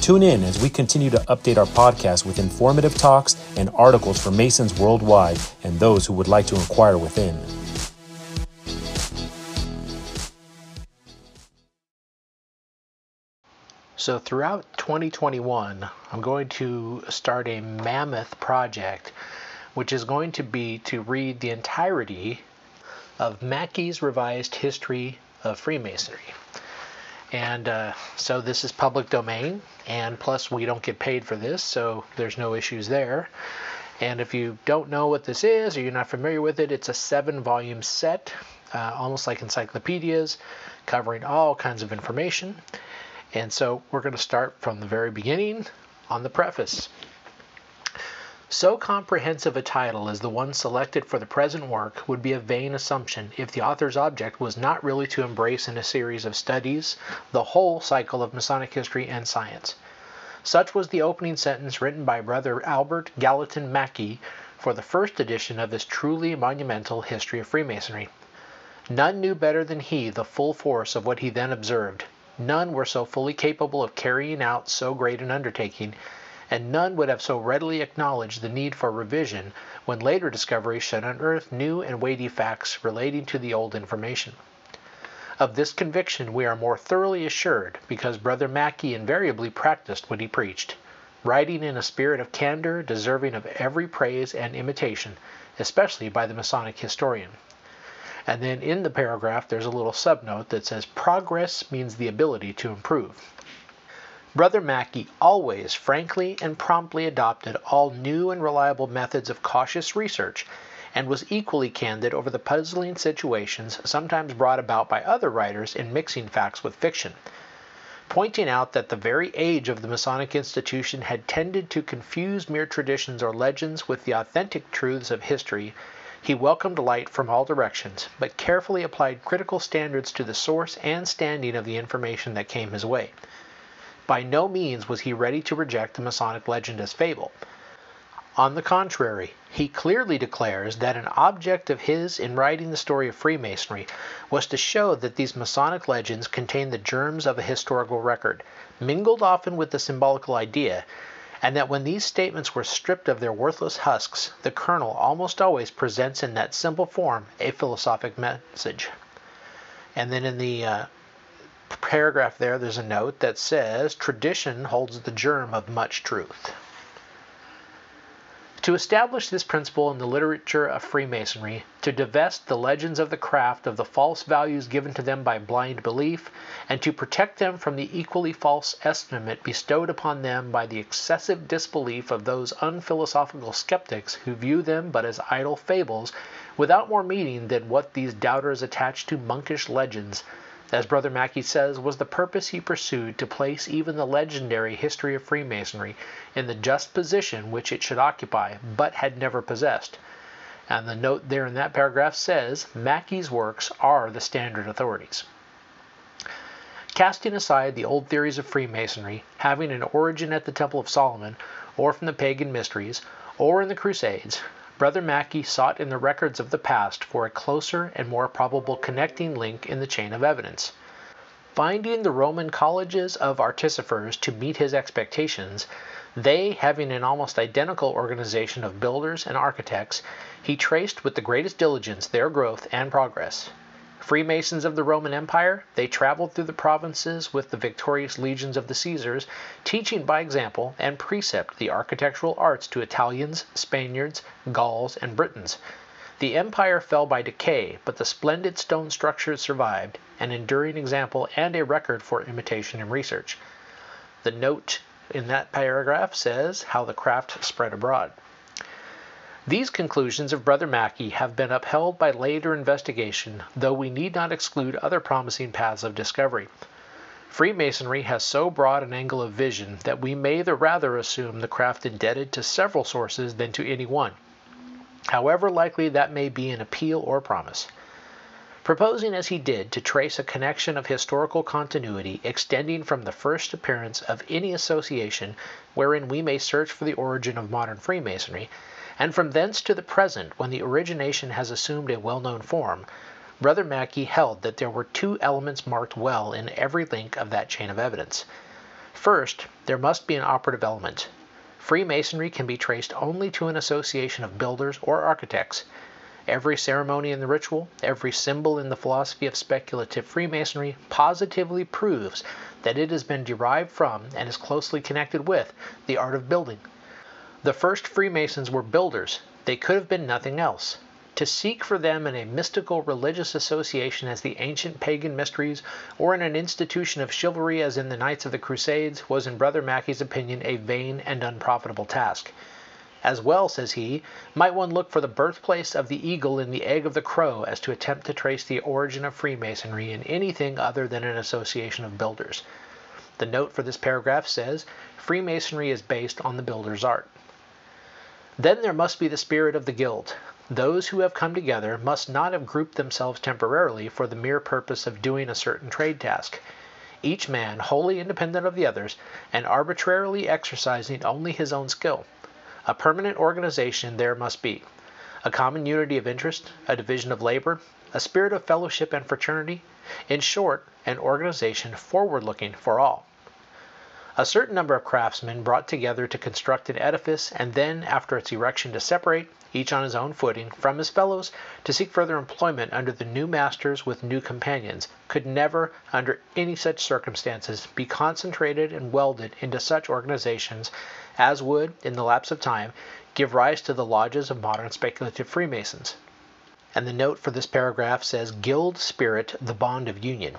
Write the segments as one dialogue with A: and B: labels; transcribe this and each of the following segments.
A: Tune in as we continue to update our podcast with informative talks and articles for Masons worldwide and those who would like to inquire within.
B: So, throughout 2021, I'm going to start a mammoth project, which is going to be to read the entirety of Mackey's Revised History of Freemasonry. And uh, so, this is public domain, and plus, we don't get paid for this, so there's no issues there. And if you don't know what this is or you're not familiar with it, it's a seven volume set, uh, almost like encyclopedias, covering all kinds of information. And so we're going to start from the very beginning on the preface. So comprehensive a title as the one selected for the present work would be a vain assumption if the author's object was not really to embrace in a series of studies the whole cycle of Masonic history and science. Such was the opening sentence written by Brother Albert Gallatin Mackey for the first edition of this truly monumental History of Freemasonry. None knew better than he the full force of what he then observed, None were so fully capable of carrying out so great an undertaking, and none would have so readily acknowledged the need for revision when later discoveries should unearth new and weighty facts relating to the old information. Of this conviction we are more thoroughly assured because Brother Mackey invariably practiced what he preached, writing in a spirit of candor deserving of every praise and imitation, especially by the Masonic historian. And then in the paragraph, there's a little subnote that says progress means the ability to improve. Brother Mackey always frankly and promptly adopted all new and reliable methods of cautious research and was equally candid over the puzzling situations sometimes brought about by other writers in mixing facts with fiction, pointing out that the very age of the Masonic institution had tended to confuse mere traditions or legends with the authentic truths of history he welcomed light from all directions, but carefully applied critical standards to the source and standing of the information that came his way. By no means was he ready to reject the Masonic legend as fable. On the contrary, he clearly declares that an object of his in writing the story of Freemasonry was to show that these Masonic legends contain the germs of a historical record, mingled often with the symbolical idea, and that when these statements were stripped of their worthless husks, the kernel almost always presents in that simple form a philosophic message. And then in the uh, paragraph there, there's a note that says tradition holds the germ of much truth. To establish this principle in the literature of Freemasonry, to divest the legends of the craft of the false values given to them by blind belief, and to protect them from the equally false estimate bestowed upon them by the excessive disbelief of those unphilosophical skeptics who view them but as idle fables, without more meaning than what these doubters attach to monkish legends, as Brother Mackey says, was the purpose he pursued to place even the legendary history of Freemasonry in the just position which it should occupy, but had never possessed. And the note there in that paragraph says Mackey's works are the standard authorities. Casting aside the old theories of Freemasonry, having an origin at the Temple of Solomon, or from the pagan mysteries, or in the Crusades, Brother Mackey sought in the records of the past for a closer and more probable connecting link in the chain of evidence. Finding the Roman colleges of artificers to meet his expectations, they having an almost identical organization of builders and architects, he traced with the greatest diligence their growth and progress. Freemasons of the Roman Empire, they traveled through the provinces with the victorious legions of the Caesars, teaching by example and precept the architectural arts to Italians, Spaniards, Gauls, and Britons. The empire fell by decay, but the splendid stone structures survived, an enduring example and a record for imitation and research. The note in that paragraph says how the craft spread abroad. These conclusions of Brother Mackey have been upheld by later investigation, though we need not exclude other promising paths of discovery. Freemasonry has so broad an angle of vision that we may the rather assume the craft indebted to several sources than to any one. however likely that may be an appeal or promise. Proposing as he did to trace a connection of historical continuity extending from the first appearance of any association wherein we may search for the origin of modern Freemasonry, and from thence to the present when the origination has assumed a well known form, Brother Mackey held that there were two elements marked well in every link of that chain of evidence. First, there must be an operative element. Freemasonry can be traced only to an association of builders or architects. Every ceremony in the ritual, every symbol in the philosophy of speculative Freemasonry positively proves that it has been derived from and is closely connected with the art of building. The first Freemasons were builders, they could have been nothing else. To seek for them in a mystical religious association as the ancient pagan mysteries, or in an institution of chivalry as in the Knights of the Crusades, was in Brother Mackey's opinion a vain and unprofitable task. As well, says he, might one look for the birthplace of the eagle in the egg of the crow as to attempt to trace the origin of Freemasonry in anything other than an association of builders. The note for this paragraph says Freemasonry is based on the builder's art. Then there must be the spirit of the guild. Those who have come together must not have grouped themselves temporarily for the mere purpose of doing a certain trade task, each man wholly independent of the others and arbitrarily exercising only his own skill. A permanent organization there must be, a common unity of interest, a division of labor, a spirit of fellowship and fraternity, in short, an organization forward looking for all. A certain number of craftsmen brought together to construct an edifice, and then, after its erection, to separate, each on his own footing, from his fellows, to seek further employment under the new masters with new companions, could never, under any such circumstances, be concentrated and welded into such organizations as would, in the lapse of time, give rise to the lodges of modern speculative Freemasons. And the note for this paragraph says Guild Spirit, the Bond of Union.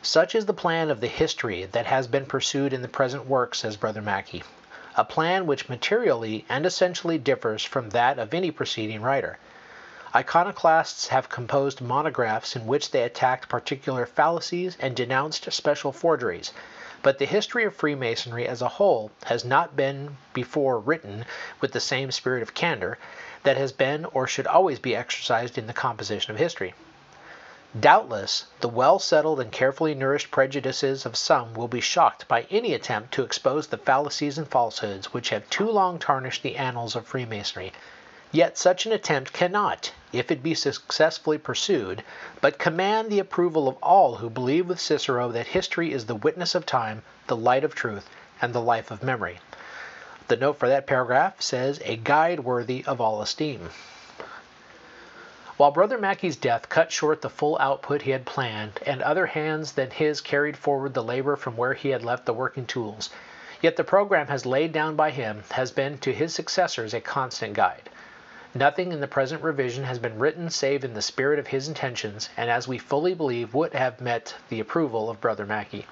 B: Such is the plan of the history that has been pursued in the present work, says Brother Mackey, a plan which materially and essentially differs from that of any preceding writer. Iconoclasts have composed monographs in which they attacked particular fallacies and denounced special forgeries, but the history of Freemasonry as a whole has not been before written with the same spirit of candor that has been or should always be exercised in the composition of history. Doubtless, the well settled and carefully nourished prejudices of some will be shocked by any attempt to expose the fallacies and falsehoods which have too long tarnished the annals of Freemasonry Yet such an attempt cannot, if it be successfully pursued, but command the approval of all who believe with Cicero that history is the witness of time, the light of truth, and the life of memory. The note for that paragraph says, a guide worthy of all esteem. While Brother Mackey's death cut short the full output he had planned, and other hands than his carried forward the labor from where he had left the working tools, yet the program has laid down by him has been to his successors a constant guide. Nothing in the present revision has been written save in the spirit of his intentions, and as we fully believe would have met the approval of Brother Mackey.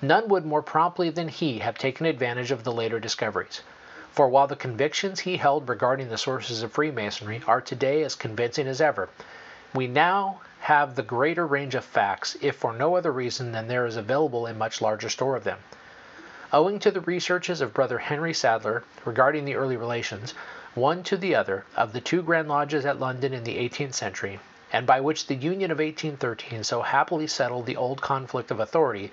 B: None would more promptly than he have taken advantage of the later discoveries. For while the convictions he held regarding the sources of Freemasonry are today as convincing as ever, we now have the greater range of facts, if for no other reason than there is available a much larger store of them. Owing to the researches of Brother Henry Sadler regarding the early relations, one to the other, of the two Grand Lodges at London in the eighteenth century, and by which the Union of 1813 so happily settled the old conflict of authority,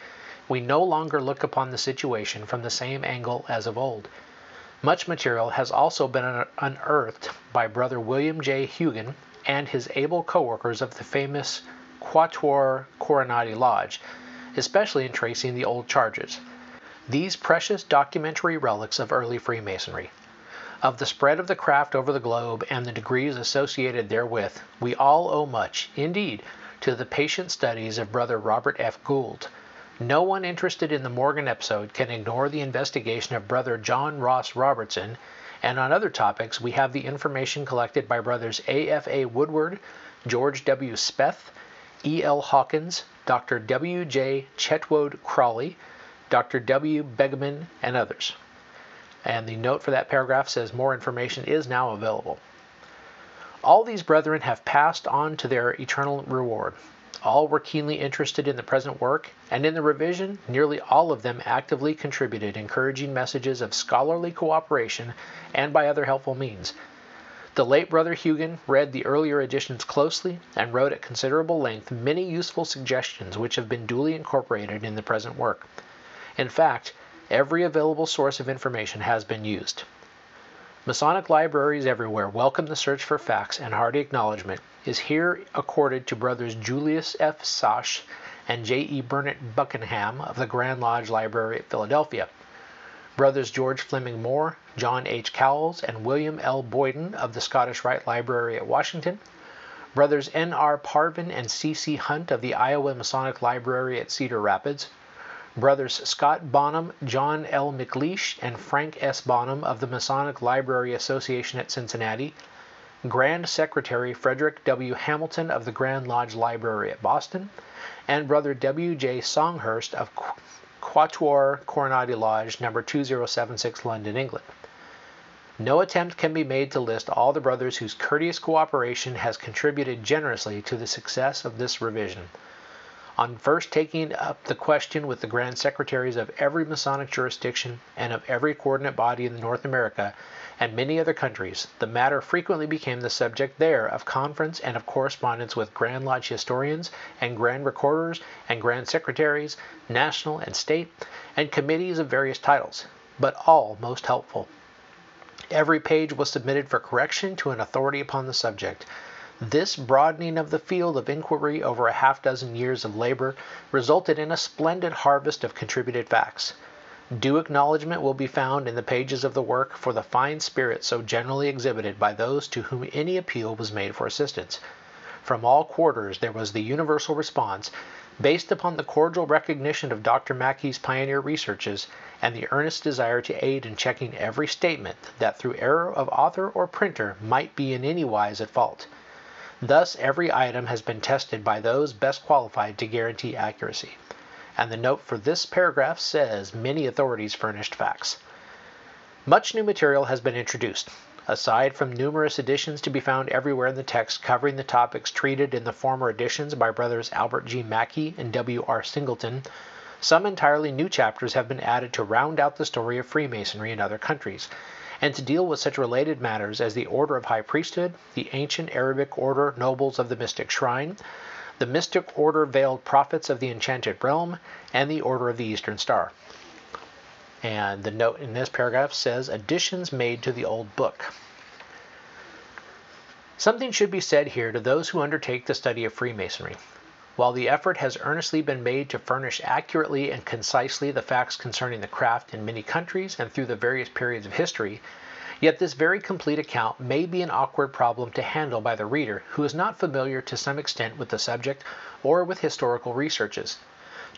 B: we no longer look upon the situation from the same angle as of old. Much material has also been unearthed by Brother William J. Hughan and his able co-workers of the famous Quatuor Coronati Lodge, especially in tracing the old charges. These precious documentary relics of early Freemasonry of the spread of the craft over the globe and the degrees associated therewith, we all owe much, indeed, to the patient studies of Brother Robert F. Gould. No one interested in the Morgan episode can ignore the investigation of Brother John Ross Robertson, and on other topics we have the information collected by Brothers A. F. A. Woodford, George W. Speth, E. L. Hawkins, Dr. W. J. Chetwode Crawley, Dr. W. Begemann, and others and the note for that paragraph says more information is now available. All these brethren have passed on to their eternal reward. All were keenly interested in the present work, and in the revision, nearly all of them actively contributed encouraging messages of scholarly cooperation and by other helpful means. The late Brother Hughan read the earlier editions closely and wrote at considerable length many useful suggestions which have been duly incorporated in the present work. In fact, every available source of information has been used. Masonic libraries everywhere welcome the search for facts, and hearty acknowledgment is here accorded to Brothers Julius F. Sachse and J. E. Burnett Buckingham of the Grand Lodge Library at Philadelphia, brothers George Fleming Moore, John H. Cowles, and William L. Boyden of the Scottish Rite Library at Washington, brothers N. R. Parvin and C. C. Hunt of the Iowa Masonic Library at Cedar Rapids, brothers Scott Bonham, John L. McLeish, and Frank S. Bonham of the Masonic Library Association at Cincinnati, Grand Secretary Frederick W. Hamilton of the Grand Lodge Library at Boston, and Brother W. J. Songhurst of Quatuor Coronati Lodge, number 2076, London, England. No attempt can be made to list all the brothers whose courteous cooperation has contributed generously to the success of this revision. On first taking up the question with the Grand Secretaries of every Masonic jurisdiction and of every coordinate body in North America and many other countries, the matter frequently became the subject there of conference and of correspondence with Grand Lodge historians and Grand Recorders and Grand Secretaries, national and state, and committees of various titles, but all most helpful. Every page was submitted for correction to an authority upon the subject. This broadening of the field of inquiry over a half dozen years of labor resulted in a splendid harvest of contributed facts. Due acknowledgment will be found in the pages of the work for the fine spirit so generally exhibited by those to whom any appeal was made for assistance. From all quarters there was the universal response, based upon the cordial recognition of Dr. Mackey's pioneer researches and the earnest desire to aid in checking every statement that through error of author or printer might be in any wise at fault. Thus every item has been tested by those best qualified to guarantee accuracy. And the note for this paragraph says many authorities furnished facts. Much new material has been introduced. Aside from numerous additions to be found everywhere in the text covering the topics treated in the former editions by brothers Albert G. Mackey and W. R. Singleton, some entirely new chapters have been added to round out the story of Freemasonry in other countries, and to deal with such related matters as the Order of High Priesthood, the ancient Arabic Order Nobles of the Mystic Shrine, the Mystic Order Veiled Prophets of the Enchanted Realm, and the Order of the Eastern Star. And the note in this paragraph says additions made to the old book. Something should be said here to those who undertake the study of Freemasonry. While the effort has earnestly been made to furnish accurately and concisely the facts concerning the craft in many countries and through the various periods of history, yet this very complete account may be an awkward problem to handle by the reader who is not familiar to some extent with the subject or with historical researches.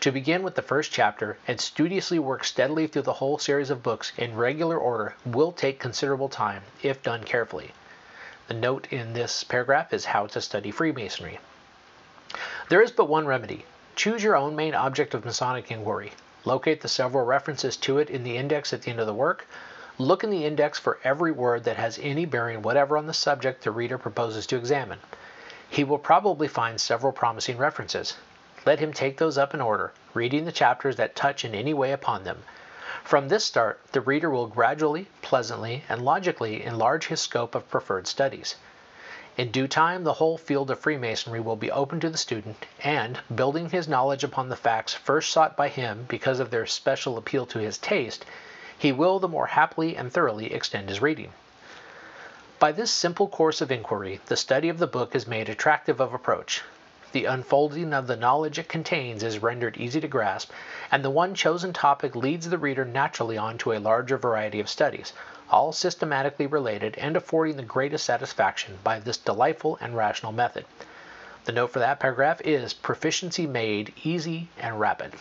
B: To begin with the first chapter and studiously work steadily through the whole series of books in regular order will take considerable time if done carefully. The note in this paragraph is how to study Freemasonry. There is but one remedy. Choose your own main object of Masonic inquiry. Locate the several references to it in the index at the end of the work. Look in the index for every word that has any bearing whatever on the subject the reader proposes to examine. He will probably find several promising references. Let him take those up in order, reading the chapters that touch in any way upon them. From this start, the reader will gradually, pleasantly, and logically enlarge his scope of preferred studies. In due time the whole field of Freemasonry will be open to the student, and, building his knowledge upon the facts first sought by him because of their special appeal to his taste, he will the more happily and thoroughly extend his reading. By this simple course of inquiry the study of the book is made attractive of approach. The unfolding of the knowledge it contains is rendered easy to grasp, and the one chosen topic leads the reader naturally on to a larger variety of studies, all systematically related and affording the greatest satisfaction by this delightful and rational method. The note for that paragraph is proficiency made easy and rapid.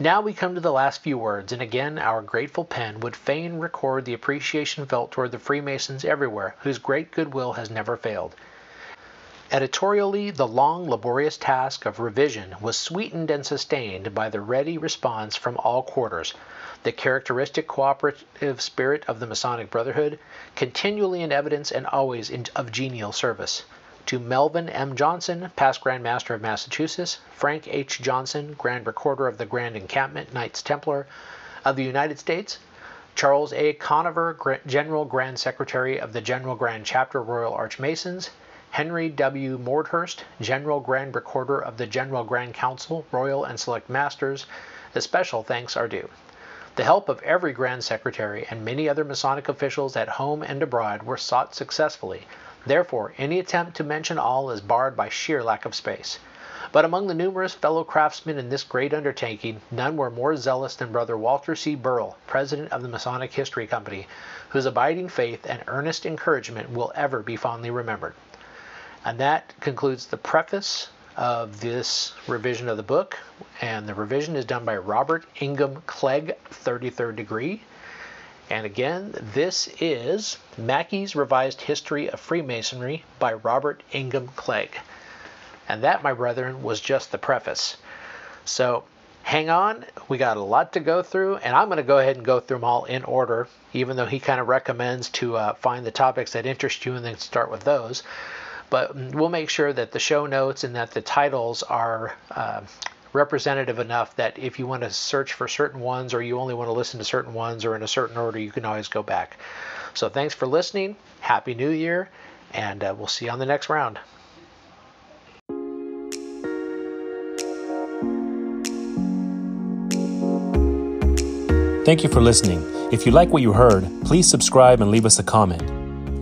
B: Now we come to the last few words, and again our grateful pen would fain record the appreciation felt toward the Freemasons everywhere whose great goodwill has never failed. Editorially, the long, laborious task of revision was sweetened and sustained by the ready response from all quarters, the characteristic cooperative spirit of the Masonic Brotherhood, continually in evidence and always in, of genial service. To Melvin M. Johnson, past Grand Master of Massachusetts, Frank H. Johnson, Grand Recorder of the Grand Encampment Knights Templar of the United States, Charles A. Conover, General Grand Secretary of the General Grand Chapter Royal Archmasons, Henry W. Mordhurst, General Grand Recorder of the General Grand Council, Royal and Select Masters, especial thanks are due. The help of every Grand Secretary and many other Masonic officials at home and abroad were sought successfully. Therefore, any attempt to mention all is barred by sheer lack of space. But among the numerous fellow craftsmen in this great undertaking, none were more zealous than Brother Walter C. Burrill, President of the Masonic History Company, whose abiding faith and earnest encouragement will ever be fondly remembered. And that concludes the preface of this revision of the book. And the revision is done by Robert Ingham Clegg, 33rd degree. And again, this is Mackey's Revised History of Freemasonry by Robert Ingham Clegg. And that, my brethren, was just the preface. So hang on, we got a lot to go through, and I'm going to go ahead and go through them all in order, even though he kind of recommends to uh, find the topics that interest you and then start with those. But we'll make sure that the show notes and that the titles are uh, representative enough that if you want to search for certain ones or you only want to listen to certain ones or in a certain order, you can always go back. So thanks for listening. Happy New Year, and uh, we'll see you on the next round.
A: Thank you for listening. If you like what you heard, please subscribe and leave us a comment.